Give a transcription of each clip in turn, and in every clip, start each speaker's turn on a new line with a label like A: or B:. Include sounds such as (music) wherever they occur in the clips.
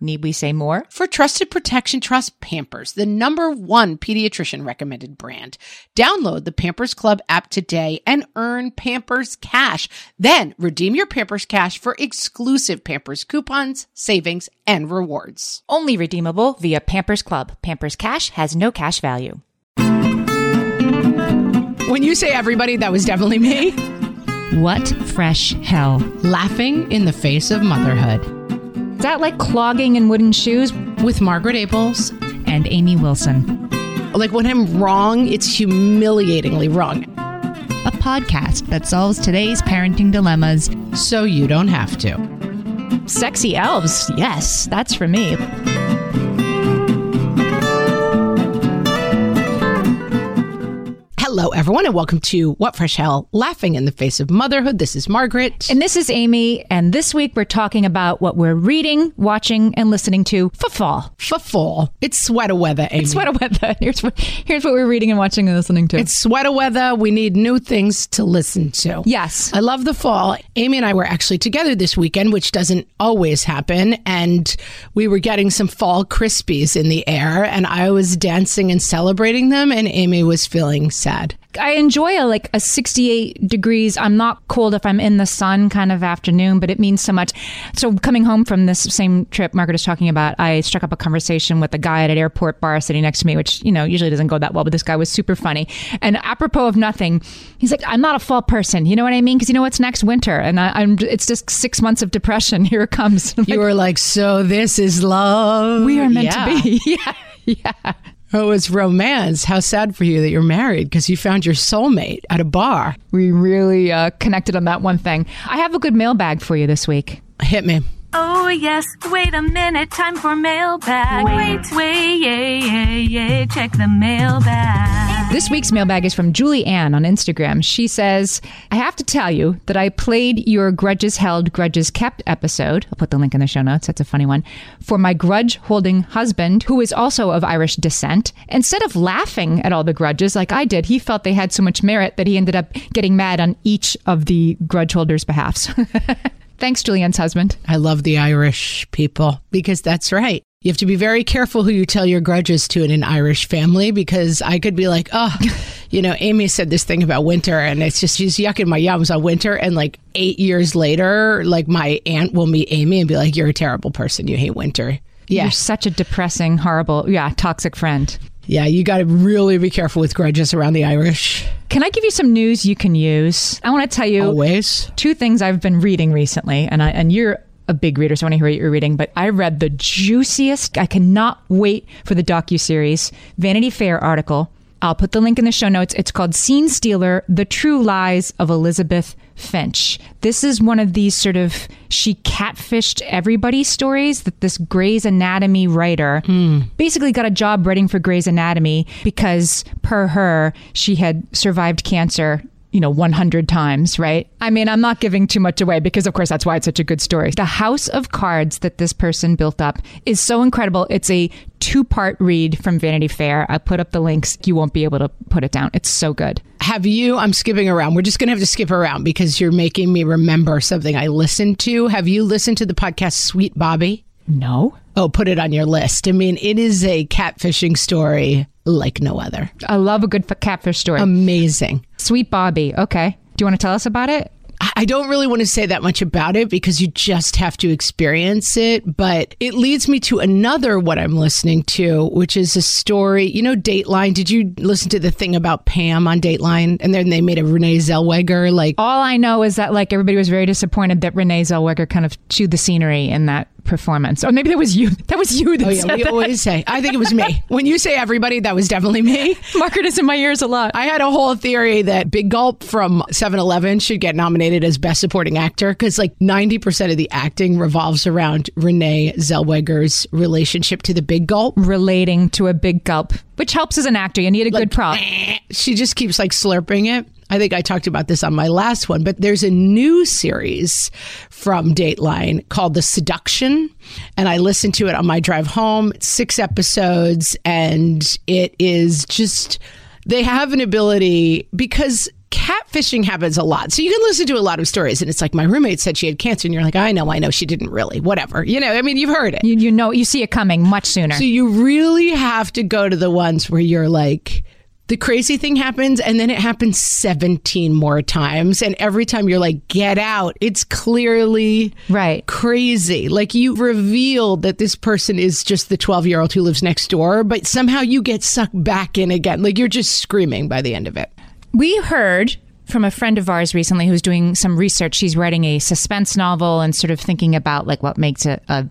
A: Need we say more?
B: For trusted protection, trust Pampers, the number one pediatrician recommended brand. Download the Pampers Club app today and earn Pampers Cash. Then redeem your Pampers Cash for exclusive Pampers coupons, savings, and rewards.
A: Only redeemable via Pampers Club. Pampers Cash has no cash value.
B: When you say everybody, that was definitely me.
A: What fresh hell?
B: Laughing in the face of motherhood.
A: Is that like clogging in wooden shoes?
B: With Margaret Ables.
A: And Amy Wilson.
B: Like when I'm wrong, it's humiliatingly wrong.
A: A podcast that solves today's parenting dilemmas
B: So you don't have to.
A: Sexy elves, yes, that's for me.
B: Hello, everyone, and welcome to What Fresh Hell Laughing in the Face of Motherhood. This is Margaret.
A: And this is Amy, and this week we're talking about what we're reading, watching, and listening to for fall.
B: for fall. It's sweater weather, Amy.
A: It's sweater weather. (laughs) Here's what here's what we're reading and watching and listening to.
B: It's sweater weather. We need new things to listen to.
A: yes.
B: I love the fall. Amy and I were actually together this weekend, which doesn't always happen. And we were getting some fall crispies in the air, and I was dancing and celebrating them, and Amy was feeling sad.
A: I enjoy a like a 68 degrees. I'm not cold if I'm in the sun kind of afternoon, but it means so much. So coming home from this same trip Margaret is talking about, I struck up a conversation with a guy at an airport bar sitting next to me, which, you know, usually doesn't go that well, but this guy was super funny. And apropos of nothing, he's like, I'm not a fall person. You know what I mean? Because you know what's next? Winter. And I, I'm, it's just six months of depression. (laughs) Here it comes.
B: You
A: like,
B: were like, so this is love.
A: we are meant
B: Yeah.
A: to be. (laughs) yeah. Yeah.
B: Oh, it's romance. How sad for you that you're married because you found your soulmate at a bar.
A: We really uh, connected on that one thing. I have a good mailbag for you this week.
B: Hit me.
C: Oh yes, wait a minute, time for mailbag. Wait, wait, yeah, yeah, yeah, check the mailbag.
A: This week's mailbag is from Julie Ann on Instagram. She says, I have to tell you that I played your Grudges Held, Grudges Kept episode. I'll put the link in the show notes. That's a funny one. For my grudge holding husband, who is also of Irish descent. Instead of laughing at all the grudges like I did, he felt they had so much merit that he ended up getting mad on each of the grudge holders' behalfs. (laughs) Thanks, Julianne's husband.
B: I love the Irish people because that's right. You have to be very careful who you tell your grudges to in an Irish family because I could be like, oh, (laughs) you know, Amy said this thing about winter and it's just she's yucking my yums on winter. And like eight years later, like my aunt will meet Amy and be like, you're a terrible person. You hate winter. Yeah.
A: You're such a depressing, horrible, yeah, toxic friend.
B: Yeah. You got to really be careful with grudges around the Irish.
A: Can I give you some news you can use? I want to tell you
B: Always.
A: two things I've been reading recently, and I and you're a big reader, so I want to hear what you're reading. But I read the juiciest. I cannot wait for the docu series Vanity Fair article. I'll put the link in the show notes. It's called Scene Stealer: The True Lies of Elizabeth Finch. This is one of these sort of she catfished everybody stories that this Grey's Anatomy writer hmm. basically got a job writing for Grey's Anatomy because per her she had survived cancer you know 100 times right i mean i'm not giving too much away because of course that's why it's such a good story the house of cards that this person built up is so incredible it's a two part read from vanity fair i put up the links you won't be able to put it down it's so good
B: Have you? I'm skipping around. We're just going to have to skip around because you're making me remember something I listened to. Have you listened to the podcast Sweet Bobby?
A: no
B: Oh, put it on your list. I mean, it is a catfishing story like no other.
A: i love a good catfish story
B: Amazing.
A: Sweet bobby okay do you want to tell us about it
B: I, don't really want to say that much about it because you just have to experience it. But it leads me to another what I'm listening to, which is a story. You know, Dateline. Did you listen to the thing about Pam on Dateline? And then they made a Renee Zellweger like.
A: All I know is that like everybody was very disappointed that Renee Zellweger kind of chewed the scenery in that performance. Or maybe that was you. That was you that
B: Oh yeah, we
A: that.
B: always say. I think it was me. (laughs) When you say everybody, that was definitely me. (laughs)
A: Margaret is in my ears a lot.
B: I had a whole theory that Big Gulp from 7 Eleven should get nominated as Best Supporting Actor because, like, 90% of the acting revolves around Renee Zellweger's relationship to the Big Gulp.
A: relating to a big gulp, which helps as an actor. You need a good prop.
B: Eh, she just keeps, like, slurping it. I think I talked about this on my last one, but there's a new series from Dateline called The Seduction. And I listened to it on my drive home. It's six episodes, and it is just, they have an ability because catfishing happens a lot. So you can listen to a lot of stories, and it's like, my roommate said she had cancer, and you're like, I know, I know, she didn't really, whatever. You know, I mean, you've heard it.
A: You, you know, you see it coming much sooner.
B: So you really have to go to the ones where you're like, the crazy thing happens and then it happens 17 more times. And every time you're like, get out, it's clearly
A: Right.
B: crazy. Like you revealed that this person is just the 12 year old who lives next door, but somehow you get sucked back in again. Like you're just screaming by the end of it.
A: We heard from a friend of ours recently who's doing some research. She's writing a suspense novel and sort of thinking about like what makes a, a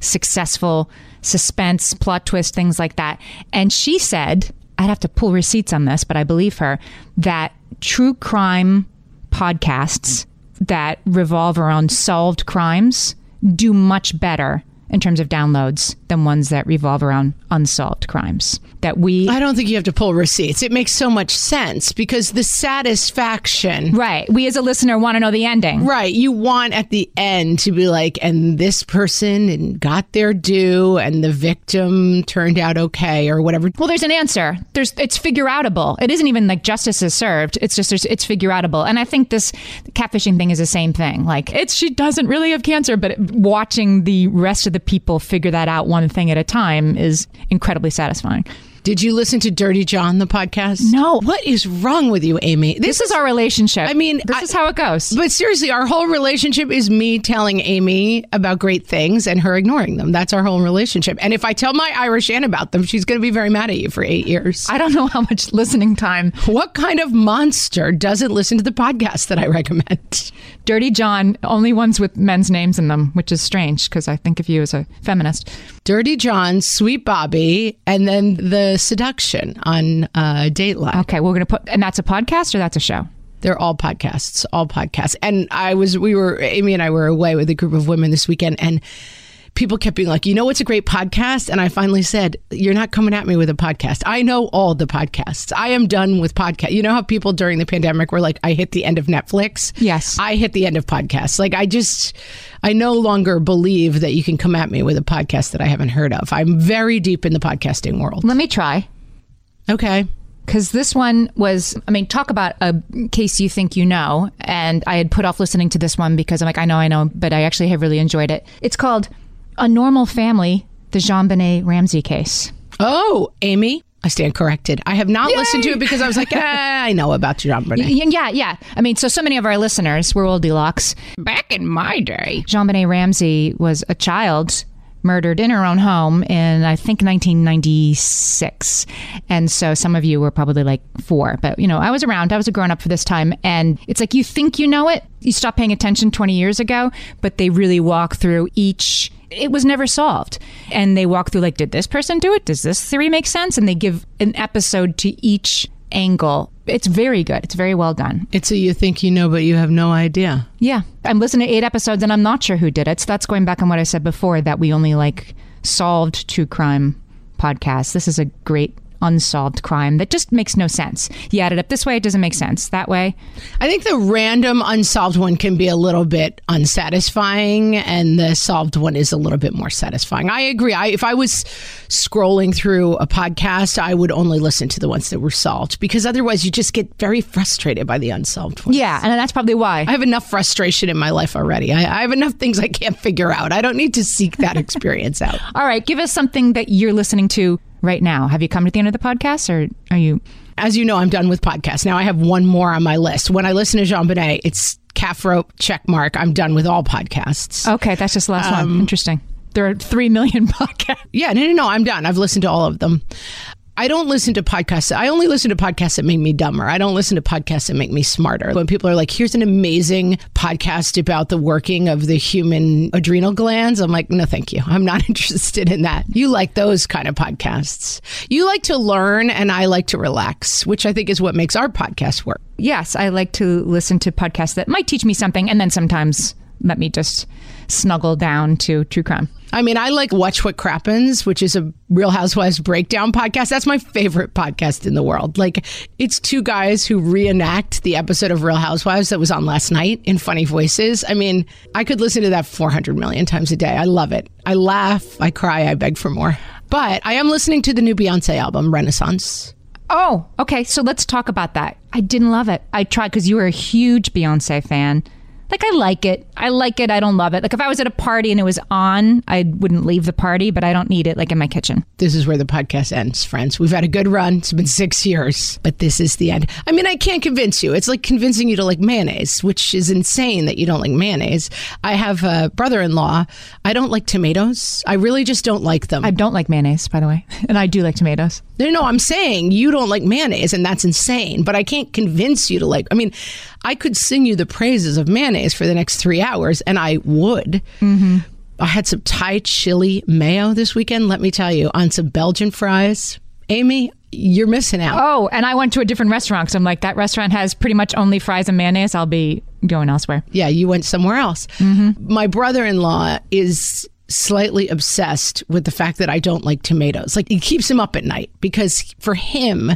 A: successful suspense, plot twist, things like that. And she said, I'd have to pull receipts on this, but I believe her, that true crime podcasts that revolve around solved crimes do much better in terms of downloads than ones that revolve around unsolved crimes. That we
B: I don't think you have to pull receipts. It makes so much sense because the satisfaction
A: Right. We as a listener want to know the ending.
B: Right. You want at the end to be like, and this person got their due and the victim turned out okay or whatever.
A: Well, there's an answer. There's it's figure outable. It isn't even like justice is served. It's just there's, it's figure outable. And I think this catfishing thing is the same thing. Like it's she doesn't really have cancer, but watching the rest of the people figure that out one thing at a time is incredibly satisfying.
B: Did you listen to Dirty John, the podcast?
A: No.
B: What is wrong with you, Amy?
A: This is our relationship.
B: I mean,
A: this
B: I-
A: is how it goes.
B: But seriously, our whole relationship is me telling Amy about great things and her ignoring them. That's our whole relationship. And if I tell my Irish aunt about them, she's going to be very mad at you for eight years.
A: I don't know how much listening time
B: What kind of monster doesn't listen to the podcast that I recommend?
A: Dirty John only ones with men's names in them, which is strange because I think of you as a feminist.
B: Dirty John, Sweet Bobby, and then The Seduction on uh, Dateline.
A: Okay, we're gonna put, and that's a podcast or that's a show.
B: They're all podcasts, all podcasts. And I was, we were, Amy and I were away with a group of women this weekend, and people kept being like, you know what's a great podcast? And I finally said, you're not coming at me with a podcast. I know all the podcasts. I am done with podcast. You know how people during the pandemic were like, I hit the end of Netflix?
A: Yes.
B: I hit the end of podcasts. Like, I just, I no longer believe that you can come at me with a podcast that I haven't heard of. I'm very deep in the podcasting world.
A: Let me try.
B: Okay.
A: because this one was i mean talk about a case you think you know and i had put off listening to this one because i'm like i know i know but i actually have really enjoyed it it's called a normal family the JonBenét Ramsey case.
B: Oh, Amy, I stand corrected. I have not listened to it because I was like, (laughs) ah, I know about
A: JonBenét. Yeah yeah. I mean so so many of our listeners were old deluxe
B: Back in my day.
A: JonBenét Ramsey was a child murdered in her own home in i think 1996 and so some of you were probably like four. But you know i was around. I was a grown-up for this time. And it's like you think you know it. You stopped paying attention 20 years ago but they really walk through each it was never solved and they walk through like did this person do it does this theory make sense and they give an episode to each angle it's very good it's very well done
B: It's a you think you know, but you have no idea.
A: yeah. I'm listening to eight episodes and I'm not sure who did it. So that's going back on what I said before that we only like solved true crime podcasts. This is a great unsolved crime that just makes no sense. You add it up this way, it doesn't make sense. That way,
B: I think the random unsolved one can be a little bit unsatisfying, and the solved one is a little bit more satisfying. I agree. I, if I was scrolling through a podcast, I would only listen to the ones that were solved because otherwise you just get very frustrated by the unsolved ones.
A: yeah. And that's probably why.
B: I have enough frustration in my life already. I, I have enough things I can't figure out. I don't need to seek that (laughs) experience out.
A: All right. Give us something that you're listening to right now. Have you come to the end of the podcast or are you?
B: As you know, I'm done with podcasts. Now I have one more on my list. When I listen to JonBenét, it's calf rope check mark. I'm done with all podcasts.
A: Okay, that's just the last
B: Um,
A: one. Interesting. There are three million (laughs) podcasts.
B: Yeah, no, no, no. I'm done. I've listened to all of them. I don't listen to podcasts. I only listen to podcasts that make me dumber. I don't listen to podcasts that make me smarter. When people are like, here's an amazing podcast about the working of the human adrenal glands, I'm like, no, thank you. I'm not (laughs) interested in that. You like those kind of podcasts. You like to learn, and I like to relax, which I think is what makes our podcast work.
A: Yes, I like to listen to podcasts that might teach me something, and then sometimes let me just snuggle down to true crime.
B: I mean, I like Watch What Crappens, which is a Real Housewives breakdown podcast. That's my favorite podcast in the world. Like, it's two guys who reenact the episode of Real Housewives that was on last night in funny voices. I mean, I could listen to that 400 million times a day. I love it. I laugh, I cry, I beg for more. But I am listening to the new Beyonce album, Renaissance.
A: Oh, okay. So let's talk about that. I didn't love it. I tried because you were a huge Beyonce fan. Like, I like it. I like it. I don't love it. Like, if I was at a party and it was on, I wouldn't leave the party, but I don't need it like in my kitchen.
B: This is where the podcast ends, friends. We've had a good run. It's been six years, but this is the end. I mean, I can't convince you. It's like convincing you to like mayonnaise, which is insane that you don't like mayonnaise. I have a brother in law. I don't like tomatoes. I really just don't like them.
A: I don't like mayonnaise, by the way. (laughs) And I do like tomatoes.
B: no, no, I'm saying you don't like mayonnaise, and that's insane, but I can't convince you to like. I mean, I could sing you the praises of mayonnaise for the next three hours, and I would. I had some Thai chili mayo this weekend, let me tell you, on some Belgian fries. Amy, you're missing out.
A: Oh, and I went to a different restaurant because I'm like, that restaurant has pretty much only fries and mayonnaise. I'll be going elsewhere.
B: Yeah, you went somewhere else. Mm-hmm. My brother in law is slightly obsessed with the fact that I don't like tomatoes. Like, it keeps him up at night because for him,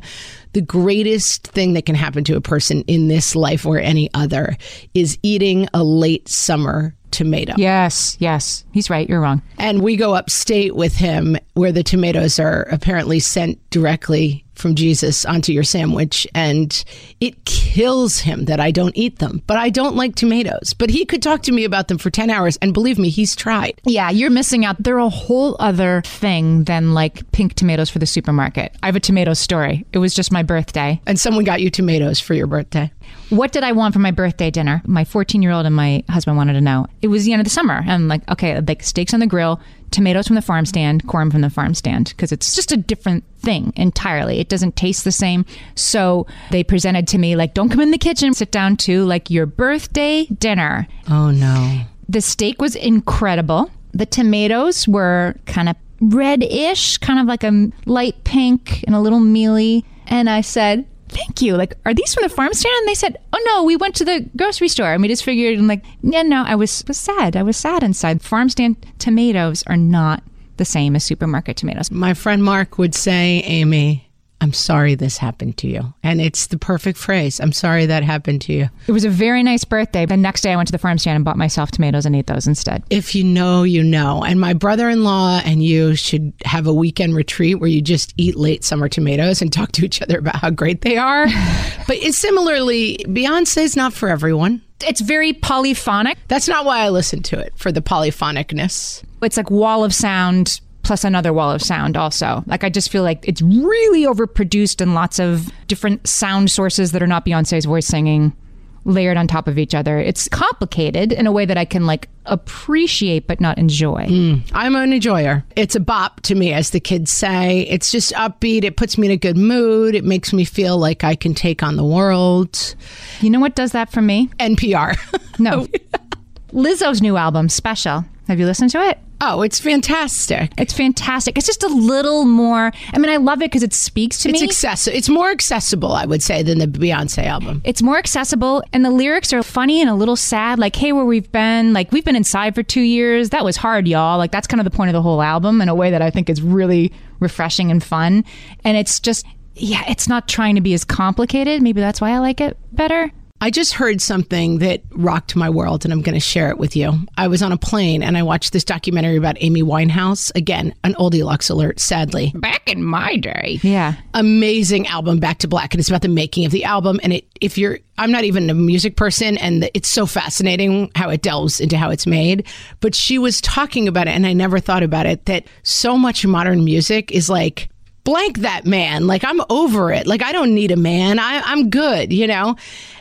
B: the greatest thing that can happen to a person in this life or any other is eating a late summer tomato.
A: Yes, yes. He's right. You're wrong.
B: And we go upstate with him where the tomatoes are apparently sent directly from Jesus onto your sandwich. And it kills him that I don't eat them. But I don't like tomatoes. But he could talk to me about them for 10 hours. And believe me, he's tried.
A: Yeah, you're missing out. They're a whole other thing than like pink tomatoes for the supermarket. I have a tomato story. It was just my birthday.
B: And someone got you tomatoes for your birthday.
A: What did I want for my birthday dinner? My 14 year old and my husband wanted to know. It was the end of the summer. And I'm like, okay, like steaks on the grill, tomatoes from the farm stand, corn from the farm stand, because it's just a different thing entirely. It doesn't taste the same. So they presented to me, like, don't come in the kitchen, sit down to like your birthday dinner.
B: Oh, no.
A: The steak was incredible. The tomatoes were kind of red-ish, kind of like a light pink and a little mealy. And I said, "Thank you. Like, are these from the farm stand?" And they said, "Oh no, we went to the grocery store." And we just figured, I'm like, yeah, no. I was was sad. I was sad inside. Farm stand tomatoes are not the same as supermarket tomatoes.
B: My friend Mark would say, Amy, I'm sorry this happened to you. And it's the perfect phrase. I'm sorry that happened to you.
A: It was a very nice birthday. The next day, I went to the farm stand and bought myself tomatoes and ate those instead.
B: if you know, you know. And my brother in law and you should have a weekend retreat where you just eat late summer tomatoes and talk to each other about how great they are. (laughs) but it's similarly, Beyonce's not for everyone.
A: It's very polyphonic.
B: That's not why I listen to it, for the polyphonicness.
A: it's like wall of sound plus another wall of sound also like i just feel like it's really overproduced and lots of different sound sources that are not beyonce's voice singing layered on top of each other it's complicated in a way that i can like appreciate but not enjoy hmm.
B: I'm an enjoyer. It's a bop to me, as the kids say. It's just upbeat. It puts me in a good mood. It makes me feel like I can take on the world.
A: you know what does that for me
B: NPR. (laughs)
A: no (laughs) lizzo's new album special have you listened to it
B: oh, it's fantastic.
A: it's fantastic it's just a little more i mean i love it because it speaks to
B: It's
A: me
B: accessible. It's more accessible, I would say, than the Beyonce album.
A: it's more accessible and the lyrics are funny and a little sad like hey where we've been like we've been inside for two years that was hard y'all like that's kind of the point of the whole album in a way that i think is really refreshing and fun and it's just yeah it's not trying to be as complicated maybe that's why i like it better
B: I just heard something that rocked my world, and I'm going to share it with you. I was on a plane and I watched this documentary about Amy Winehouse. Again, an oldie lux alert, sadly. Back in my day.
A: yeah
B: Amazing album, Back to Black, and it's about the making of the album. And it, if you're, I'm not even a music person, and it's so fascinating how it delves into how it's made. But she was talking about it, and I never thought about it that so much modern music is like blank that man. Like I'm over it. Like I don't need a man. I, I'm good, you know?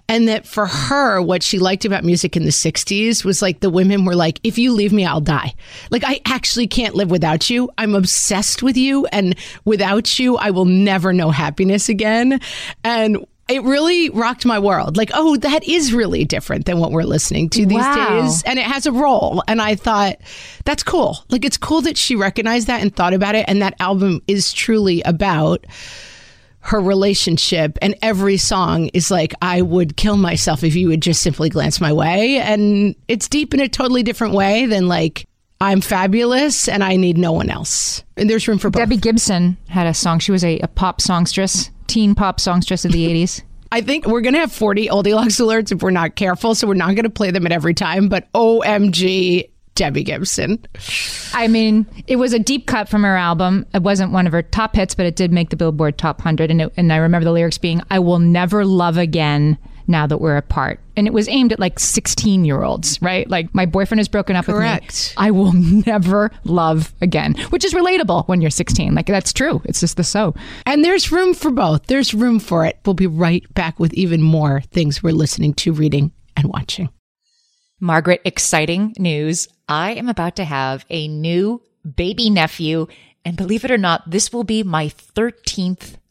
B: And that for her, what she liked about music in the 60s was like the women were like, if you leave me, I'll die. Like, I actually can't live without you. I'm obsessed with you. And without you, I will never know happiness again. And it really rocked my world. Like, oh, that is really different than what we're listening to these
A: Wow.
B: days. And it has a role. And I thought, that's cool. Like, it's cool that she recognized that and thought about it. And that album is truly about her relationship. And every song is like, I would kill myself if you would just simply glance my way. And it's deep in a totally different way than like, I'm fabulous and I need no one else. And there's room for both.
A: Debbie Gibson had a song. She was a, a pop songstress, teen pop songstress of the (laughs) 80s.
B: I think we're going to have 40 Oldie Lux alerts if we're not careful. So we're not going to play them at every time. But OMG, Debbie Gibson.
A: I mean, it was a deep cut from her album. It wasn't one of her top hits, but it did make the Billboard Top 100. And, it, and I remember the lyrics being, I will never love again now that we're apart. And it was aimed at like 16 year olds, right? Like, my boyfriend has broken up
B: Correct.
A: with me. I will (laughs) never love again, which is relatable when you're 16. Like, that's true. It's just the so.
B: And there's room for both. There's room for it. We'll be right back with even more things we're listening to, reading, and watching.
D: Margaret, exciting news. I am about to have a new baby nephew. And believe it or not, this will be my 13th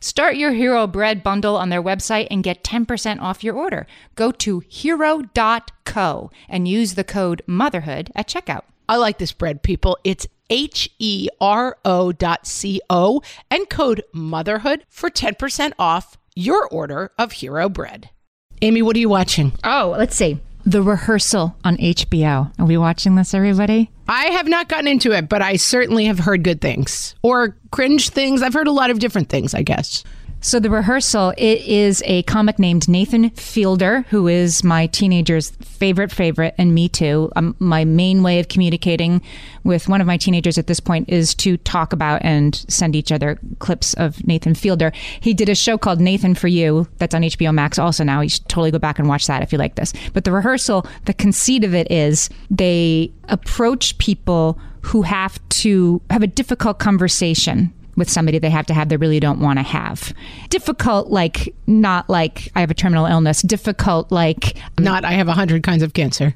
A: Start your Hero Bread bundle on their website and get 10% off your order. Go to hero.co and use the code motherhood at checkout.
B: I like this bread, people. It's H E R O dot C O and code motherhood for 10% off your order of Hero Bread. Amy, what are you watching?
A: Oh, let's see. The Rehearsal on HBO. Are we watching this, everybody?
B: I have not gotten into it, but I certainly have heard good things or cringe things. I've heard a lot of different things, I guess.
A: So the rehearsal, it is a comic named Nathan Fielder, who is my teenager's favorite favorite, and me too. Um, my main way of communicating with one of my teenagers at this point is to talk about and send each other clips of Nathan Fielder. He did a show called Nathan for You that's on HBO Max also now. You should totally go back and watch that if you like this. But the rehearsal, the conceit of it is they approach people who have to have a difficult conversation with somebody they have to have they really don't want to have. Difficult, like not like I have a terminal illness. Difficult, like um,
B: Not, I have a hundred kinds of cancer.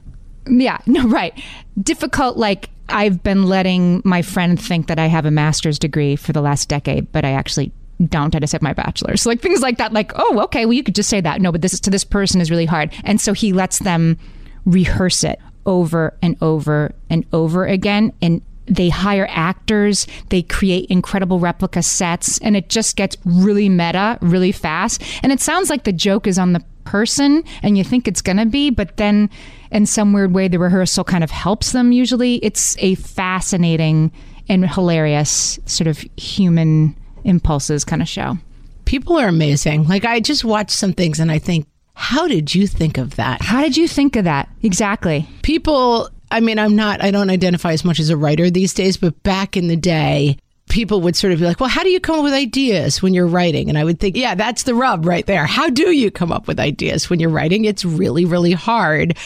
A: yeah, (laughs) no, right. Difficult, like I've been letting my friend think that I have a master's degree for the last decade, but I actually don't. I just have my bachelor's. Like things like that. Like, oh, okay, well, you could just say that. No, but this is to this person is really hard. And so he lets them rehearse it over and over and over again. And they hire actors, they create incredible replica sets, and it just gets really meta really fast. And it sounds like the joke is on the person and you think it's going to be, but then in some weird way, the rehearsal kind of helps them usually. It's a fascinating and hilarious sort of human impulses kind of show.
B: People are amazing. Like I just watch some things and I think, how did you think of that?
A: How did you think of that? Exactly.
B: People, I mean, I'm not, I don't identify as much as a writer these days, but back in the day, people would sort of be like, well, how do you come up with ideas when you're writing? And I would think, yeah, that's the rub right there. How do you come up with ideas when you're writing? It's really, really hard.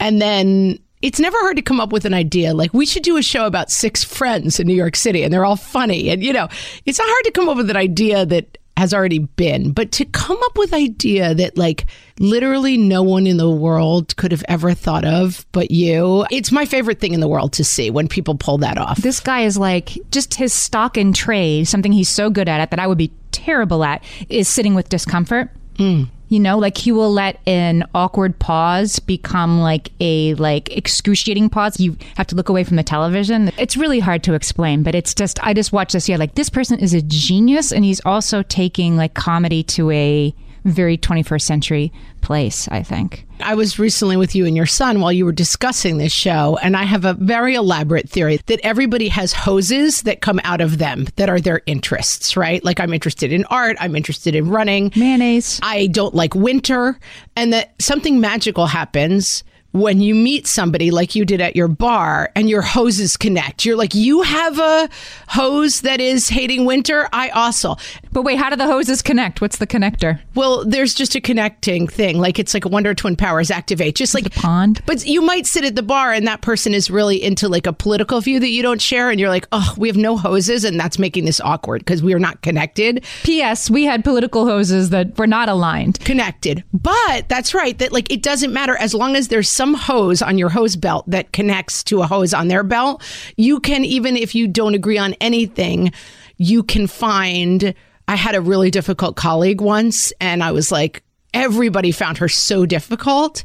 B: And then it's never hard to come up with an idea. Like we should do a show about six friends in New York City and they're all funny. And you know, it's not hard to come up with an idea that has already been, but to come up with idea that like literally no one in the world could have ever thought of but you. It's my favorite thing in the world to see when people pull that off.
A: This guy is like just his stock and trade, something he's so good at it that I would be terrible at is sitting with discomfort. Mm. You know, like he will let an awkward pause become like a like excruciating pause. You have to look away from the television. It's really hard to explain, but it's just I just watch this. Yeah, like this person is a genius, and he's also taking like comedy to a very 21st century place. I think.
B: I was recently with you and your son while you were discussing this show, and I have a very elaborate theory that everybody has hoses that come out of them that are their interests, right? Like I'm interested in art, I'm interested in running,
A: Mayonnaise.
B: I don't like winter, and that something magical happens when you meet somebody like you did at your bar and your hoses connect. You're like, you have a hose that is hating winter. I also.
A: But wait, how do the hoses connect? What's the connector?
B: Well, there's just a connecting thing. Like it's like a Wonder Twin Powers activate. Just like a
A: Pond.
B: But you might sit at the bar and that person is really into like a political view that you don't share. And you're like, oh, we have no hoses. And that's making this awkward because we are not connected.
A: P.S. We had political hoses that were not aligned.
B: Connected. But that's right. That like it doesn't matter as long as there's some hose on your hose belt that connects to a hose on their belt. You can, even if you don't agree on anything, you can find. I had a really difficult colleague once and I was like, everybody found her so difficult.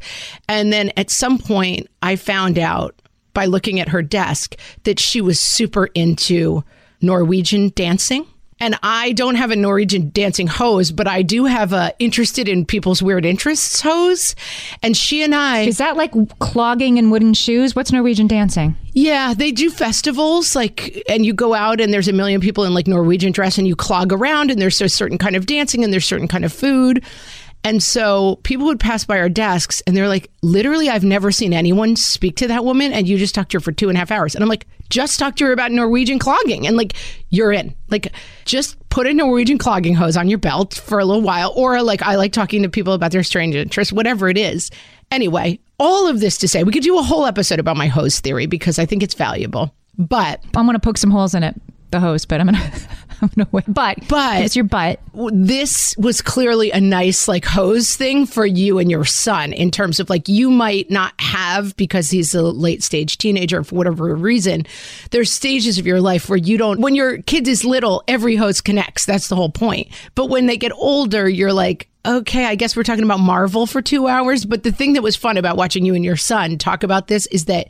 B: And then at some point, I found out by looking at her desk that she was super into Norwegian dancing. And I don't have a Norwegian dancing hose, but I do have a interested in people's weird interests hose. And she and I,
A: Is that like clogging in wooden shoes? What's Norwegian dancing?
B: yeah, they do festivals like, and you go out and there's a million people in like Norwegian dress and you clog around and there's a certain kind of dancing and there's certain kind of food. And so people would pass by our desks and they're like, literally, I've never seen anyone speak to that woman. And you just talked to her for two and a half hours. And I'm like, just talk to her about Norwegian clogging. And like, you're in. Like, just put a Norwegian clogging hose on your belt for a little while. Or like, I like talking to people about their strange interests, whatever it is. Anyway, all of this to say, we could do a whole episode about my hose theory because I think it's valuable. But
A: I'm gonna poke some holes in it, the hose, but I'm gonna (laughs) I'm gonna wait. But
B: But-
A: it's your butt.
B: this was clearly a nice like hose thing for you and your son in terms of like you might not have because he's a late stage teenager for whatever reason there's stages of your life where you don't when your kid is little every hose connects that's the whole point but when they get older you're like okay i guess we're talking about marvel for two hours but the thing that was fun about watching you and your son talk about this is that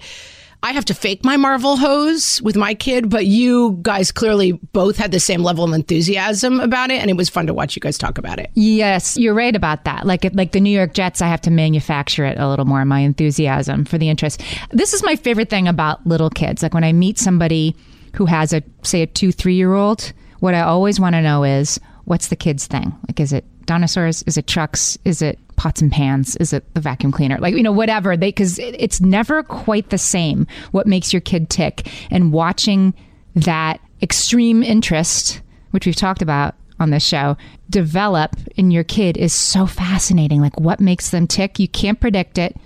B: I have to fake my Marvel hose with my kid, but you guys clearly both had the same level of enthusiasm about it, and it was fun to watch you guys talk about it.
A: Yes, you're right about that. Like like the New York Jets, I have to manufacture it a little more. My enthusiasm for the interest. This is my favorite thing about little kids. Like when I meet somebody who has a say a two three year old, what I always want to know is what's the kid's thing. Like is it dinosaurs? Is it trucks? Is it pots and pans? Is it the vacuum cleaner? Like you know whatever they because it, it's never quite the same. What makes your kid tick and watching that extreme interest, which we've talked about on this show, develop in your kid is so fascinating. Like what makes them tick? You can't predict it.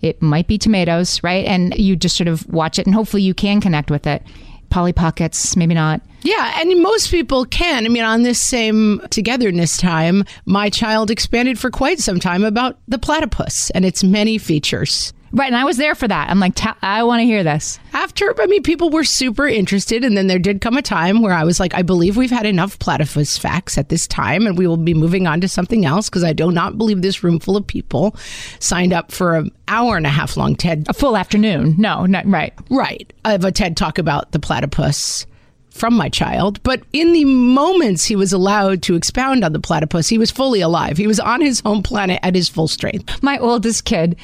A: It might be tomatoes, right? And you just sort of watch it and hopefully you can connect with it. Polly Pockets, maybe not.
B: Yeah, and most people can. I mean, on this same togetherness time, my child expanded for quite some time about the platypus and its many features.
A: Right, and I was there for that. I'm like, "Ta- I want to hear this.
B: After, I mean, people were super interested. And then there did come a time where I was like, I believe we've had enough platypus facts at this time, and we will be moving on to something else because I do not believe this room full of people signed up for an hour and a half long TED.
A: A full afternoon. No, not right.
B: Right. I have a TED talk about the platypus from my child. But in the moments he was allowed to expound on the platypus, he was fully alive. He was on his home planet at his full strength.
A: My oldest kid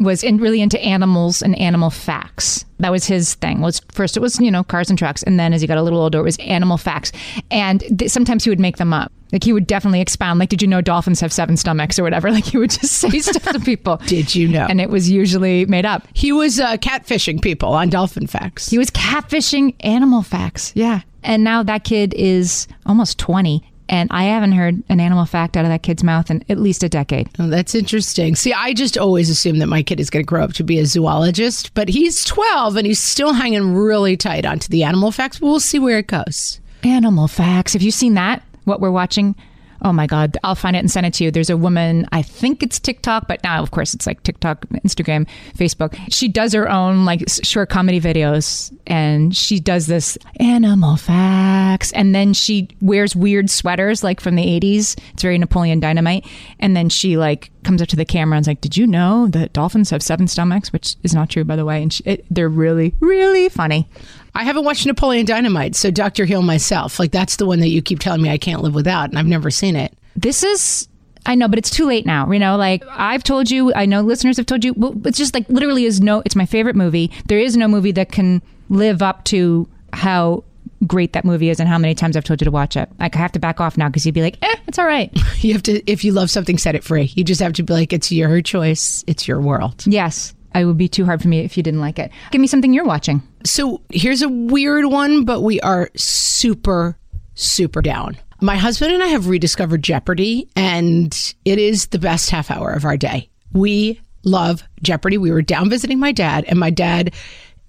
A: was in, really into animals and animal facts. That was his thing. Was first it was you know cars and trucks, and then as he got a little older, it was animal facts. And th- sometimes he would make them up. Like he would definitely expound. Like, did you know dolphins have seven stomachs or whatever? (laughs) Like he would just say (laughs) stuff to people.
B: Did you know?
A: And it was usually made up.
B: He was uh, catfishing people on dolphin facts.
A: He was catfishing animal facts. Yeah. And now that kid is almost 20. And I haven't heard an animal fact out of that kid's mouth in at least a decade.
B: Oh, that's interesting. See, I just always assume that my kid is going to grow up to be a zoologist, but he's 12 and he's still hanging really tight onto the animal facts, but we'll see where it goes.
A: Animal facts. Have you seen that? What we're watching? Oh my God. I'll find it and send it to you. There's a woman, I think it's TikTok, but now, of course, it's like TikTok, Instagram, Facebook. She does her own like short comedy videos and she does this animal facts. And then she wears weird sweaters like from the 80s. It's very Napoleon Dynamite. And then she like comes up to the camera and's like, Did you know that dolphins have seven stomachs? Which is not true, by the way. And she, it, they're really, really funny.
B: I haven't watched Napoleon Dynamite, so Dr. Hill myself, like that's the one that you keep telling me I can't live without, and I've never seen it.
A: this is I know, but it's too late now. You know, like I've told you, I know listeners have told you. It's just like literally is no. It's my favorite movie. There is no movie that can live up to how great that movie is and how many times I've told you to watch it. Like I have to back off now because you'd be like, eh, it's all right. (laughs)
B: You have to, if you love something, set it free. You just have to be like, it's your choice, it's your world.
A: yes, it would be too hard for me if you didn't like it. Give me something you're watching.
B: So here's a weird one, but we are super, super down. My husband and I have rediscovered Jeopardy, and it is the best half hour of our day. We love Jeopardy. We were down visiting my dad, and my dad,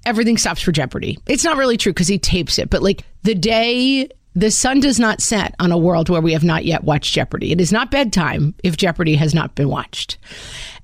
B: everything stops for Jeopardy. It's not really true because he tapes it, but like the day the sun does not set on a world where we have not yet watched Jeopardy. It is not bedtime if Jeopardy has not been watched.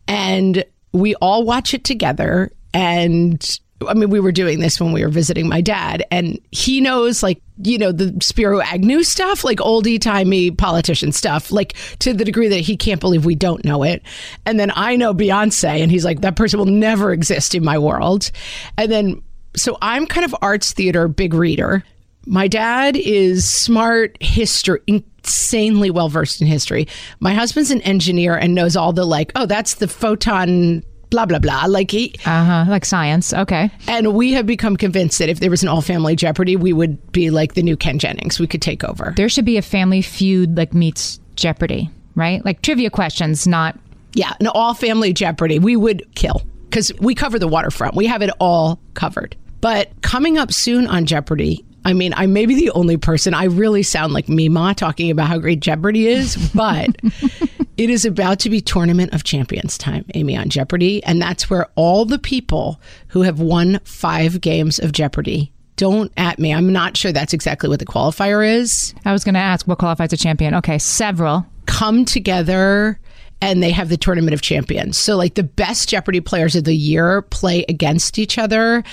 B: And we all watch it together. And I mean, we were doing this when we were visiting my dad, and he knows, like, you know, the Spiro Agnew stuff, like oldie timey politician stuff, like to the degree that he can't believe we don't know it. And then I know Beyonce, and he's like, that person will never exist in my world. And then, so I'm kind of arts theater big reader. My dad is smart, history, insanely well versed in history. My husband's an engineer and knows all the like, oh, that's the photon, blah blah blah. Like he,
A: Uh huh. Like science. Okay.
B: and we have become convinced that if there was an all family Jeopardy, we would be like the new Ken Jennings. We could take over.
A: There should be a Family Feud like meets Jeopardy, right? Like trivia questions, not
B: Yeah, an all family Jeopardy, we would kill because we cover the waterfront. We have it all covered. But coming up soon on Jeopardy, I mean, I may be the only person. I really sound like Mima talking about how great Jeopardy is, but (laughs) it is about to be Tournament of Champions time, Amy, on Jeopardy. And that's where all the people who have won five games of Jeopardy don't at me. I'm not sure that's exactly what the qualifier is.
A: I was going to ask what qualifies a champion. Okay, several.
B: come together and they have the tournament of champions. So like the best Jeopardy players of the year play against each other.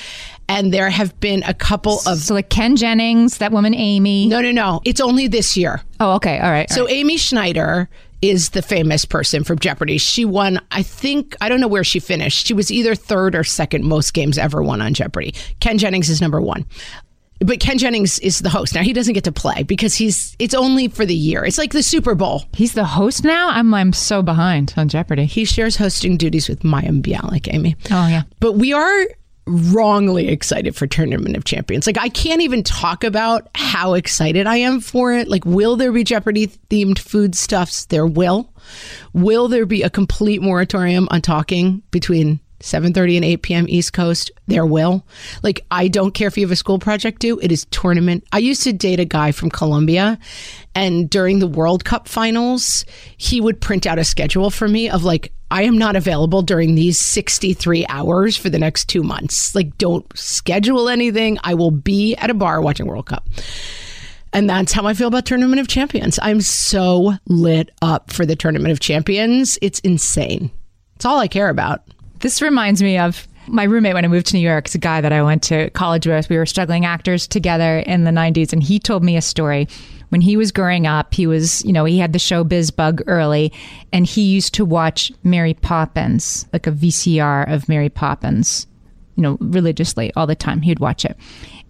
B: And there have been a couple of
A: So like Ken Jennings, that woman Amy.
B: no, no, no. It's only this year.
A: Oh, okay, all right. all
B: So
A: right.
B: Amy Schneider is the famous person from Jeopardy. She won, I think, I don't know where she finished. She was either third or second most games ever won on Jeopardy. Ken Jennings is number one. But Ken Jennings is the host. Now he doesn't get to play because he's it's only for the year. It's like the Super Bowl.
A: he's the host now. I'm I'm so behind on Jeopardy.
B: He shares hosting duties with Mayim Bialik, Amy.
A: Oh yeah.
B: But we are wrongly excited for Tournament of Champions. Like I can't even talk about how excited I am for it. Like will there be Jeopardy themed foodstuffs? There will. Will there be a complete moratorium on talking between 7:30 and 8 p.m. East Coast? There will. Like I don't care if you have a school project due. It is tournament. I used to date a guy from Colombia and during the World Cup finals, he would print out a schedule for me of like I am not available during these 63 hours for the next 2 months. Like don't schedule anything. I will be at a bar watching World Cup. And that's how I feel about Tournament of Champions. I'm so lit up for the Tournament of Champions. It's insane. It's all I care about.
A: This reminds me of my roommate when I moved to New York. It's a guy that I went to college with. We were struggling actors together in the 90s, and he told me a story. When he was growing up, he was, you know, he had the show Biz bug early, and he used to watch Mary Poppins, like a VCR of Mary Poppins, you know, religiously all the time. He'd watch it.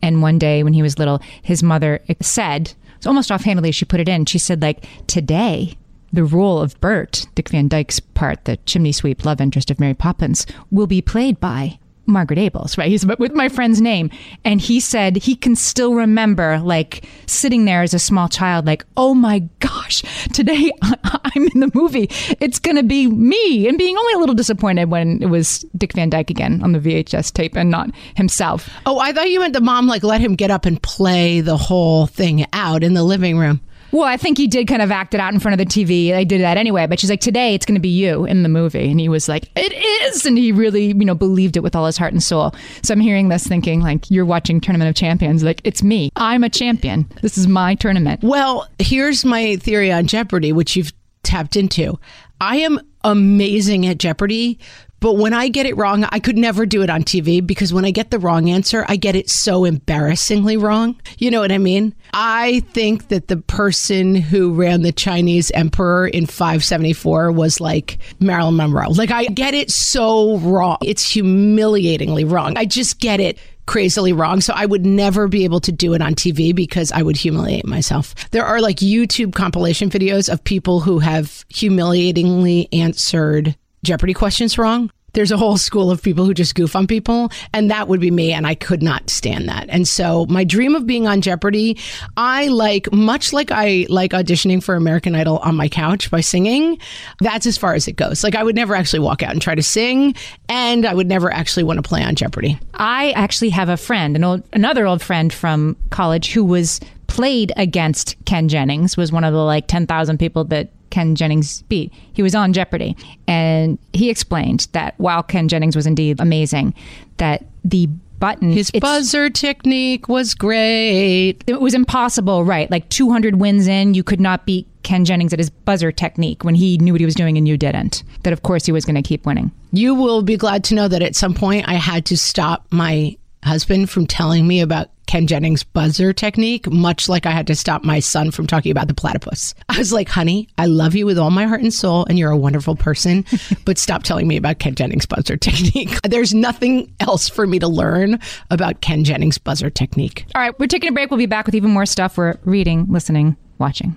A: And one day when he was little, his mother said, it's almost offhandedly, she put it in. She said, like, today, the role of Bert, Dick Van Dyke's part, the chimney sweep love interest of Mary Poppins, will be played by Margaret Ables, right? He's with my friend's name. And he said he can still remember, like, sitting there as a small child, like, oh my gosh, today (laughs) I'm in the movie. It's going to be me. And being only a little disappointed when it was Dick Van Dyke again on the VHS tape and not himself.
B: Oh, I thought you meant the mom, like, let him get up and play the whole thing out in the living room.
A: Well, I think he did kind of act it out in front of the TV. I did that anyway. But she's like, today it's going to be you in the movie. And he was like, it is. And he really, you know, believed it with all his heart and soul. So I'm hearing this thinking like, you're watching Tournament of Champions. Like, it's me. I'm a champion. This is my tournament.
B: Well, here's my theory on Jeopardy, which you've tapped into. I am amazing at Jeopardy, but when I get it wrong, I could never do it on TV because when I get the wrong answer, I get it so embarrassingly wrong. You know what I mean? I think that the person who ran the Chinese emperor in 574 was like Marilyn Monroe. Like, I get it so wrong. It's humiliatingly wrong. I just get it crazily wrong. So I would never be able to do it on TV because I would humiliate myself. There are like YouTube compilation videos of people who have humiliatingly answered Jeopardy questions wrong. There's a whole school of people who just goof on people, and that would be me, and I could not stand that. And so, my dream of being on Jeopardy, I like, much like I like auditioning for American Idol on my couch by singing, that's as far as it goes. Like, I would never actually walk out and try to sing, and I would never actually want to play on Jeopardy.
A: I actually have a friend, an old, another old friend from college who was played against Ken Jennings, was one of the like 10,000 people that Ken Jennings beat. He was on Jeopardy. And he explained that while Ken Jennings was indeed amazing, that the button
B: His buzzer technique was great.
A: it was impossible, right? Like 200 wins in, you could not beat Ken Jennings at his buzzer technique when he knew what he was doing and you didn't. That, of course, he was going to keep winning.
B: You will be glad to know that at some point I had to stop my husband from telling me about Ken Jennings' buzzer technique, much like I had to stop my son from talking about the platypus. I was like, honey, I love you with all my heart and soul, and you're a wonderful person, (laughs) but stop telling me about Ken Jennings' buzzer technique. (laughs) There's nothing else for me to learn about Ken Jennings' buzzer technique.
A: All right, we're taking a break. We'll be back with even more stuff. We're reading, listening, watching.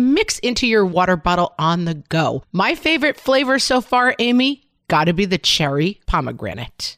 B: mix into your water bottle on the go. My favorite flavor so far, Amy, gotta be the cherry pomegranate.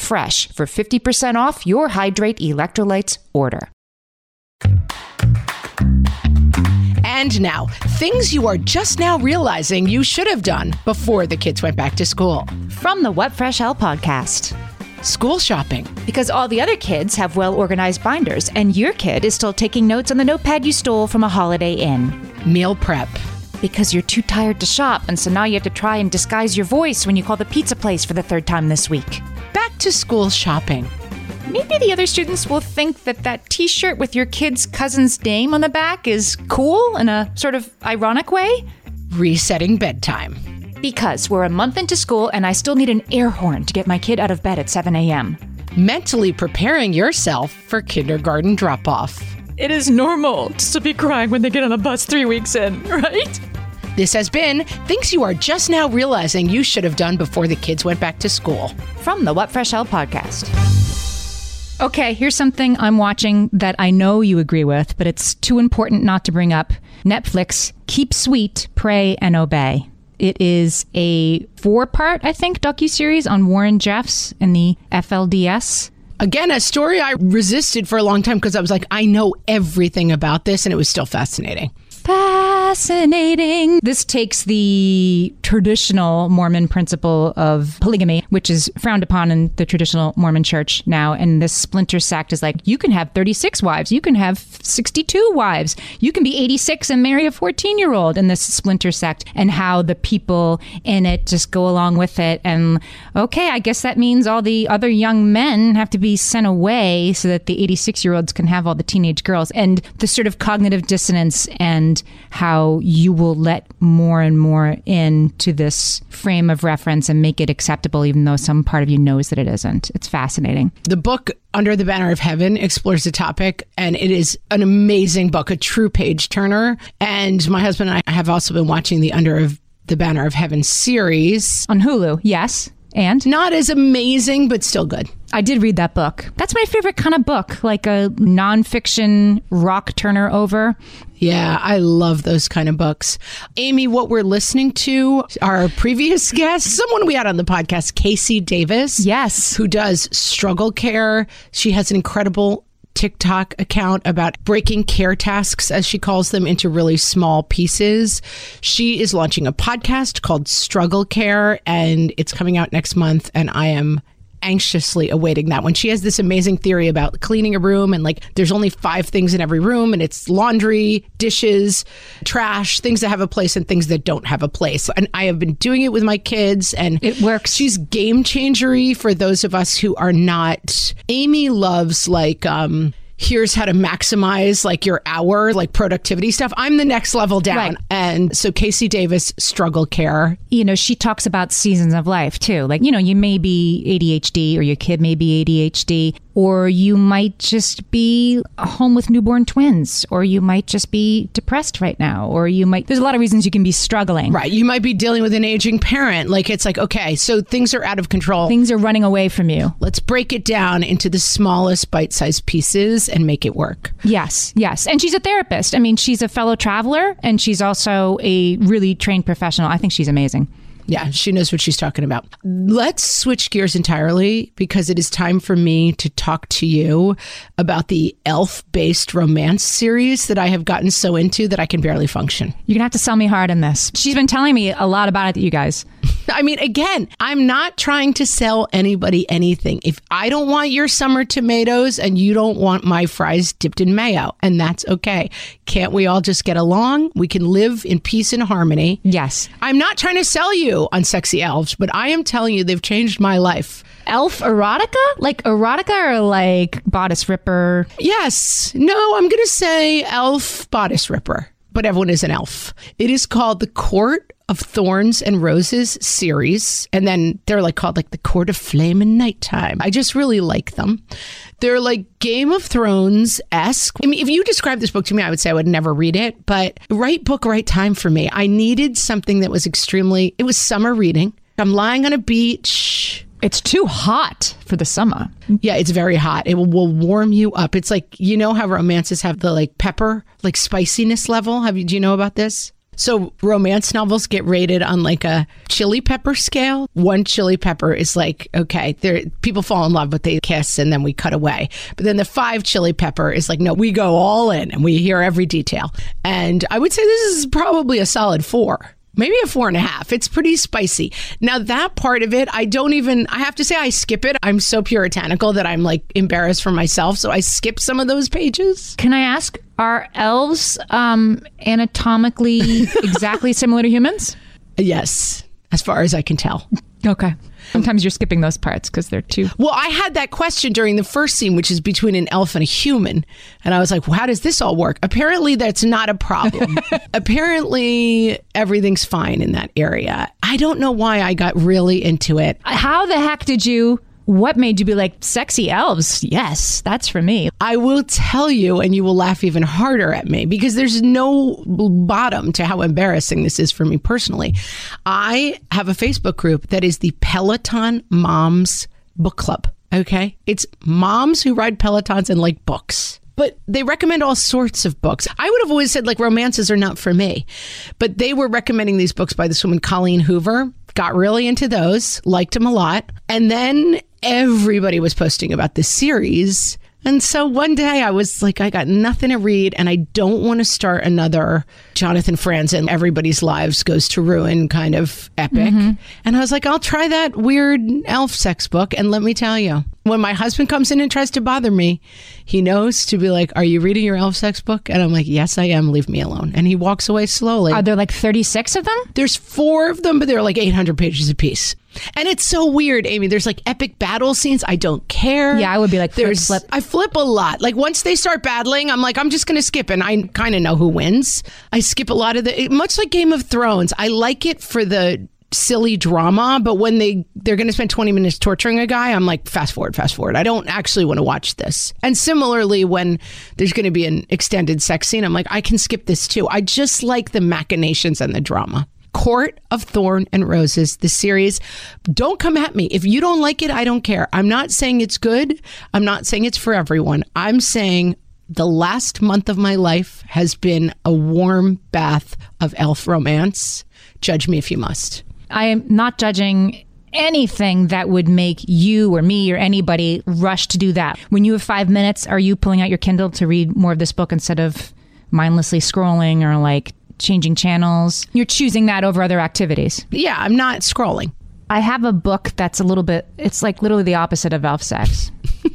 D: for 50% off your Hydrate electrolytes order.
B: And now, things you are just now realizing you should have done before the kids went back to school.
D: From the What Fresh Hell podcast.
B: School shopping.
D: Because all the other kids have well organized binders, and your kid is still taking notes on the notepad you stole from a holiday inn.
B: Meal prep.
D: Because you're too tired to shop, and so now you have to try and disguise your voice when you call the pizza place for the third time this week.
B: Back to school shopping.
D: Maybe the other students will think that that t shirt with your kid's cousin's name on the back is cool in a sort of ironic way.
B: Resetting bedtime.
D: Because we're a month into school and I still need an air horn to get my kid out of bed at 7 a.m.
B: Mentally preparing yourself for kindergarten drop off.
A: It is normal to still be crying when they get on a bus three weeks in, (laughs) right?
B: This has been Things You Are Just Now Realizing You Should Have Done Before the Kids Went Back to School.
D: From the What Fresh Hell podcast.
A: Okay, here's something I'm watching that I know you agree with, but it's too important not to bring up. Netflix, Keep Sweet, Pray and Obey. It is a four-part, I think, docu-series on Warren Jeffs and the FLDS.
B: Again, a story I resisted for a long time because I was like, I know everything about this, and it was still fascinating.
A: Fascinating. This takes the traditional Mormon principle of polygamy, which is frowned upon in the traditional Mormon church now. And this splinter sect is like, you can have 36 wives, you can have 62 wives, you can be 86 and marry a 14 year old in this splinter sect, and how the people in it just go along with it. And okay, I guess that means all the other young men have to be sent away so that the 86 year olds can have all the teenage girls. And the sort of cognitive dissonance and how you will let more and more into this frame of reference and make it acceptable, even though some part of you knows that it isn't. It's fascinating.
B: The book Under the Banner of Heaven explores the topic, and it is an amazing book, a true page turner. And my husband and I have also been watching the Under of the Banner of Heaven series.
A: On Hulu, yes. And
B: Not as amazing, but still good.
A: I did read that book. That's my favorite kind of book, like a nonfiction rock turner over.
B: Yeah, I love those kind of books. Amy, what we're listening to, our previous guest, someone we had on the podcast, KC Davis.
A: Yes.
B: Who does struggle care. She has an incredible TikTok account about breaking care tasks, as she calls them, into really small pieces. She is launching a podcast called Struggle Care, and it's coming out next month. And I am anxiously awaiting that one. She has this amazing theory about cleaning a room and like there's only five things in every room and it's laundry, dishes, trash, things that have a place and things that don't have a place. And I have been doing it with my kids and
A: It works.
B: She's game changery for those of us who are not. Amy loves like um here's how to maximize like your hour like productivity stuff. I'm the next level down.
A: Right.
B: And so KC Davis struggle care
A: you know, she talks about seasons of life too. Like, you know, you may be ADHD or your kid may be ADHD, or you might just be home with newborn twins, or you might just be depressed right now, or you might, there's a lot of reasons you can be struggling.
B: Right. You might be dealing with an aging parent. Like it's like, okay, so things are out of control.
A: Things are running away from you.
B: Let's break it down into the smallest bite sized pieces and make it work.
A: Yes, yes. And she's a therapist. I mean, she's a fellow traveler and she's also a really trained professional. I think she's amazing.
B: Yeah, she knows what she's talking about. Let's switch gears entirely because it is time for me to talk to you about the elf based romance series that I have gotten so into that I can barely function.
A: You're going to have to sell me hard in this. She's been telling me a lot about it, you guys. (laughs)
B: I mean, again, I'm not trying to sell anybody anything. If I don't want your summer tomatoes and you don't want my fries dipped in mayo, and that's okay. Can't we all just get along? We can live in peace and harmony.
A: Yes.
B: I'm not trying to sell you on sexy elves, but I am telling you they've changed my life.
A: Elf erotica? Like erotica or like bodice ripper?
B: Yes. No, I'm going to say elf bodice ripper, but everyone is an elf. It is called The Court of Thorns and Roses series. And then they're like called like the Court of Flame and Nighttime. I just really like them. They're like Game of Thrones esque. I mean, if you described this book to me, I would say I would never read it, but right book, right time for me. I needed something that was extremely, it was summer reading. I'm lying on a beach.
A: It's too hot for the summer.
B: Yeah, it's very hot. It will, will warm you up. It's like you know how romances have the like pepper, like spiciness level. Have you do you know about this? So romance novels get rated on like a chili pepper scale. One chili pepper is like okay, there people fall in love, but they kiss and then we cut away. But then the five chili pepper is like no, we go all in and we hear every detail. And I would say this is probably a solid four maybe a four and a half. It's pretty spicy. Now, that part of it, I don't even, I have to say, I skip it. I'm so puritanical that I'm like embarrassed for myself. So I skip some of those pages.
A: Can I ask, are elves um, anatomically (laughs) exactly similar to humans?
B: Yes, as far as I can tell.
A: Okay. Sometimes you're skipping those parts because they're too.
B: Well, I had that question during the first scene, which is between an elf and a human. And I was like, well, how does this all work? Apparently, that's not a problem. (laughs) Apparently, everything's fine in that area. I don't know why I got really into it.
A: How the heck did you? What made you be like sexy elves? Yes, that's for me.
B: I will tell you, and you will laugh even harder at me because there's no bottom to how embarrassing this is for me personally. I have a Facebook group that is the Peloton Moms Book Club. Okay. It's moms who ride Pelotons and like books. But they recommend all sorts of books. I would have always said like romances are not for me. But they were recommending these books by this woman, Colleen Hoover. Got really into those, liked them a lot. And then everybody was posting about this series. And so one day I was like, I got nothing to read and I don't want to start another Jonathan Franzen, everybody's lives goes to ruin kind of epic. Mm-hmm. And I was like, I'll try that weird elf sex book. And let me tell you, when my husband comes in and tries to bother me, he knows to be like, Are you reading your elf sex book? And I'm like, Yes, I am. Leave me alone. And he walks away slowly.
A: Are there like 36 of them?
B: There's four of them, but they're like 800 pages apiece. And it's so weird, Amy. There's like epic battle scenes. I don't care.
A: Yeah, I would be like, flip,
B: there's
A: flip.
B: I flip a lot. Like once they start battling, I'm like, I'm just going to skip, and I kind of know who wins. I skip a lot of the much like Game of Thrones. I like it for the silly drama, but when they they're going to spend 20 minutes torturing a guy, I'm like, fast forward, fast forward. I don't actually want to watch this. And similarly, when there's going to be an extended sex scene, I'm like, I can skip this too. I just like the machinations and the drama. Court of Thorn and Roses, the series. Don't come at me. If you don't like it, I don't care. I'm not saying it's good. I'm not saying it's for everyone. I'm saying the last month of my life has been a warm bath of elf romance. Judge me if you must.
A: I am not judging anything that would make you or me or anybody rush to do that. When you have five minutes, are you pulling out your Kindle to read more of this book instead of mindlessly scrolling or like changing channels? You're choosing that over other activities.
B: Yeah, I'm not scrolling.
A: I have a book that's a little bit, it's like literally the opposite of elf sex. (laughs)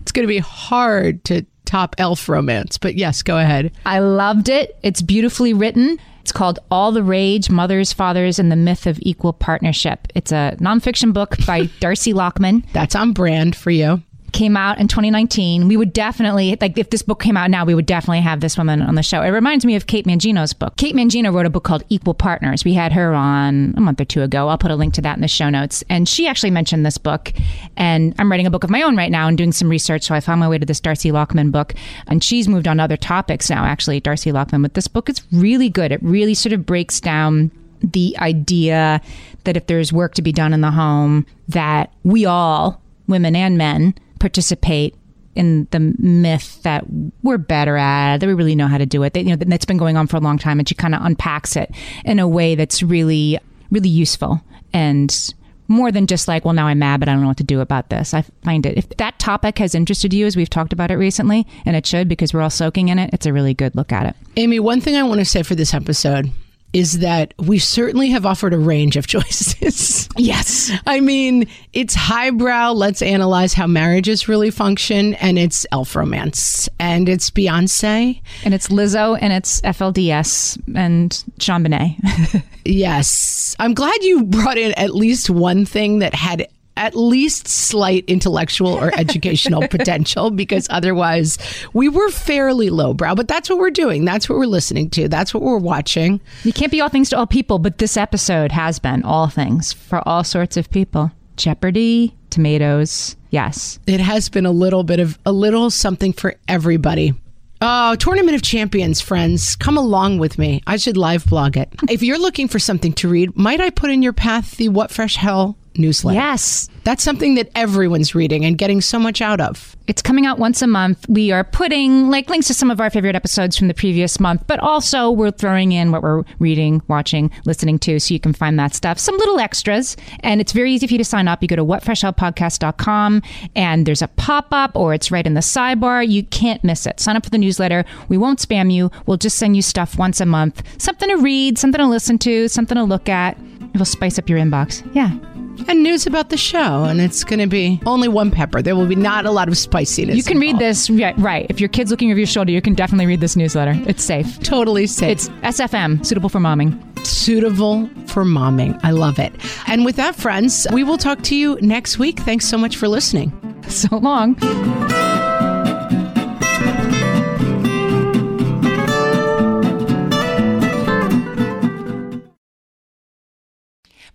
B: It's going to be hard to top elf romance, but yes, go ahead.
A: I loved it. It's beautifully written. It's called All the Rage Mothers, Fathers, and the Myth of Equal Partnership. It's a nonfiction book by (laughs) Darcy Lockman.
B: That's on brand for you.
A: Came out in 2019. We would definitely, like, if this book came out now, we would definitely have this woman on the show. It reminds me of Kate Mangino's book. Kate Mangino wrote a book called Equal Partners. We had her on a month or two ago. I'll put a link to that in the show notes. And she actually mentioned this book. And I'm writing a book of my own right now and doing some research. So I found my way to this Darcy Lockman book. And she's moved on to other topics now, actually, Darcy Lockman. But this book is really good. It really sort of breaks down the idea that if there's work to be done in the home, that we all, women and men, participate in the myth that we're better at, that we really know how to do it. That, you know, that's been going on for a long time, and she kind of unpacks it in a way that's really, really useful and more than just like, well, now I'm mad, but I don't know what to do about this. I find it if that topic has interested you, as we've talked about it recently, and it should because we're all soaking in it. It's a really good look at it.
B: Amy, one thing I want to say for this episode is that we certainly have offered a range of (laughs) choices.
A: Yes.
B: I mean, it's highbrow, let's analyze how marriages really function, and it's elf romance, and it's Beyonce.
A: And it's Lizzo and it's FLDS and JonBenét. (laughs)
B: Yes. I'm glad you brought in at least one thing that had at least slight intellectual or educational (laughs) potential because otherwise we were fairly lowbrow. But that's what we're doing. That's what we're listening to. That's what we're watching.
A: You can't be all things to all people, but this episode has been all things for all sorts of people. Jeopardy, tomatoes. Yes.
B: It has been a little bit of a little something for everybody. Oh, Tournament of Champions, friends. Come along with me. I should live blog it. (laughs) if you're looking for something to read, might I put in your path the What Fresh Hell newsletter?
A: Yes.
B: That's something that everyone's reading and getting so much out of.
A: It's coming out once a month. We are putting like links to some of our favorite episodes from the previous month, but also we're throwing in what we're reading, watching, listening to, so you can find that stuff. Some little extras, and it's very easy for you to sign up. You go to whatfreshhellpodcast.com, and there's a pop up, or it's right in the sidebar. You can't miss it. Sign up for the newsletter. We won't spam you. We'll just send you stuff once a month, something to read, something to listen to, something to look at. It'll spice up your inbox. Yeah.
B: And news about the show, and it's going to be only one pepper. There will be not a lot of spiciness.
A: You can read
B: involved.
A: this, yeah, right. If your kid's looking over your shoulder, you can definitely read this newsletter. It's safe.
B: Totally safe.
A: It's SFM, suitable for momming.
B: suitable for momming. I love it. And with that, friends, we will talk to you next week. Thanks so much for listening. (laughs)
A: So long.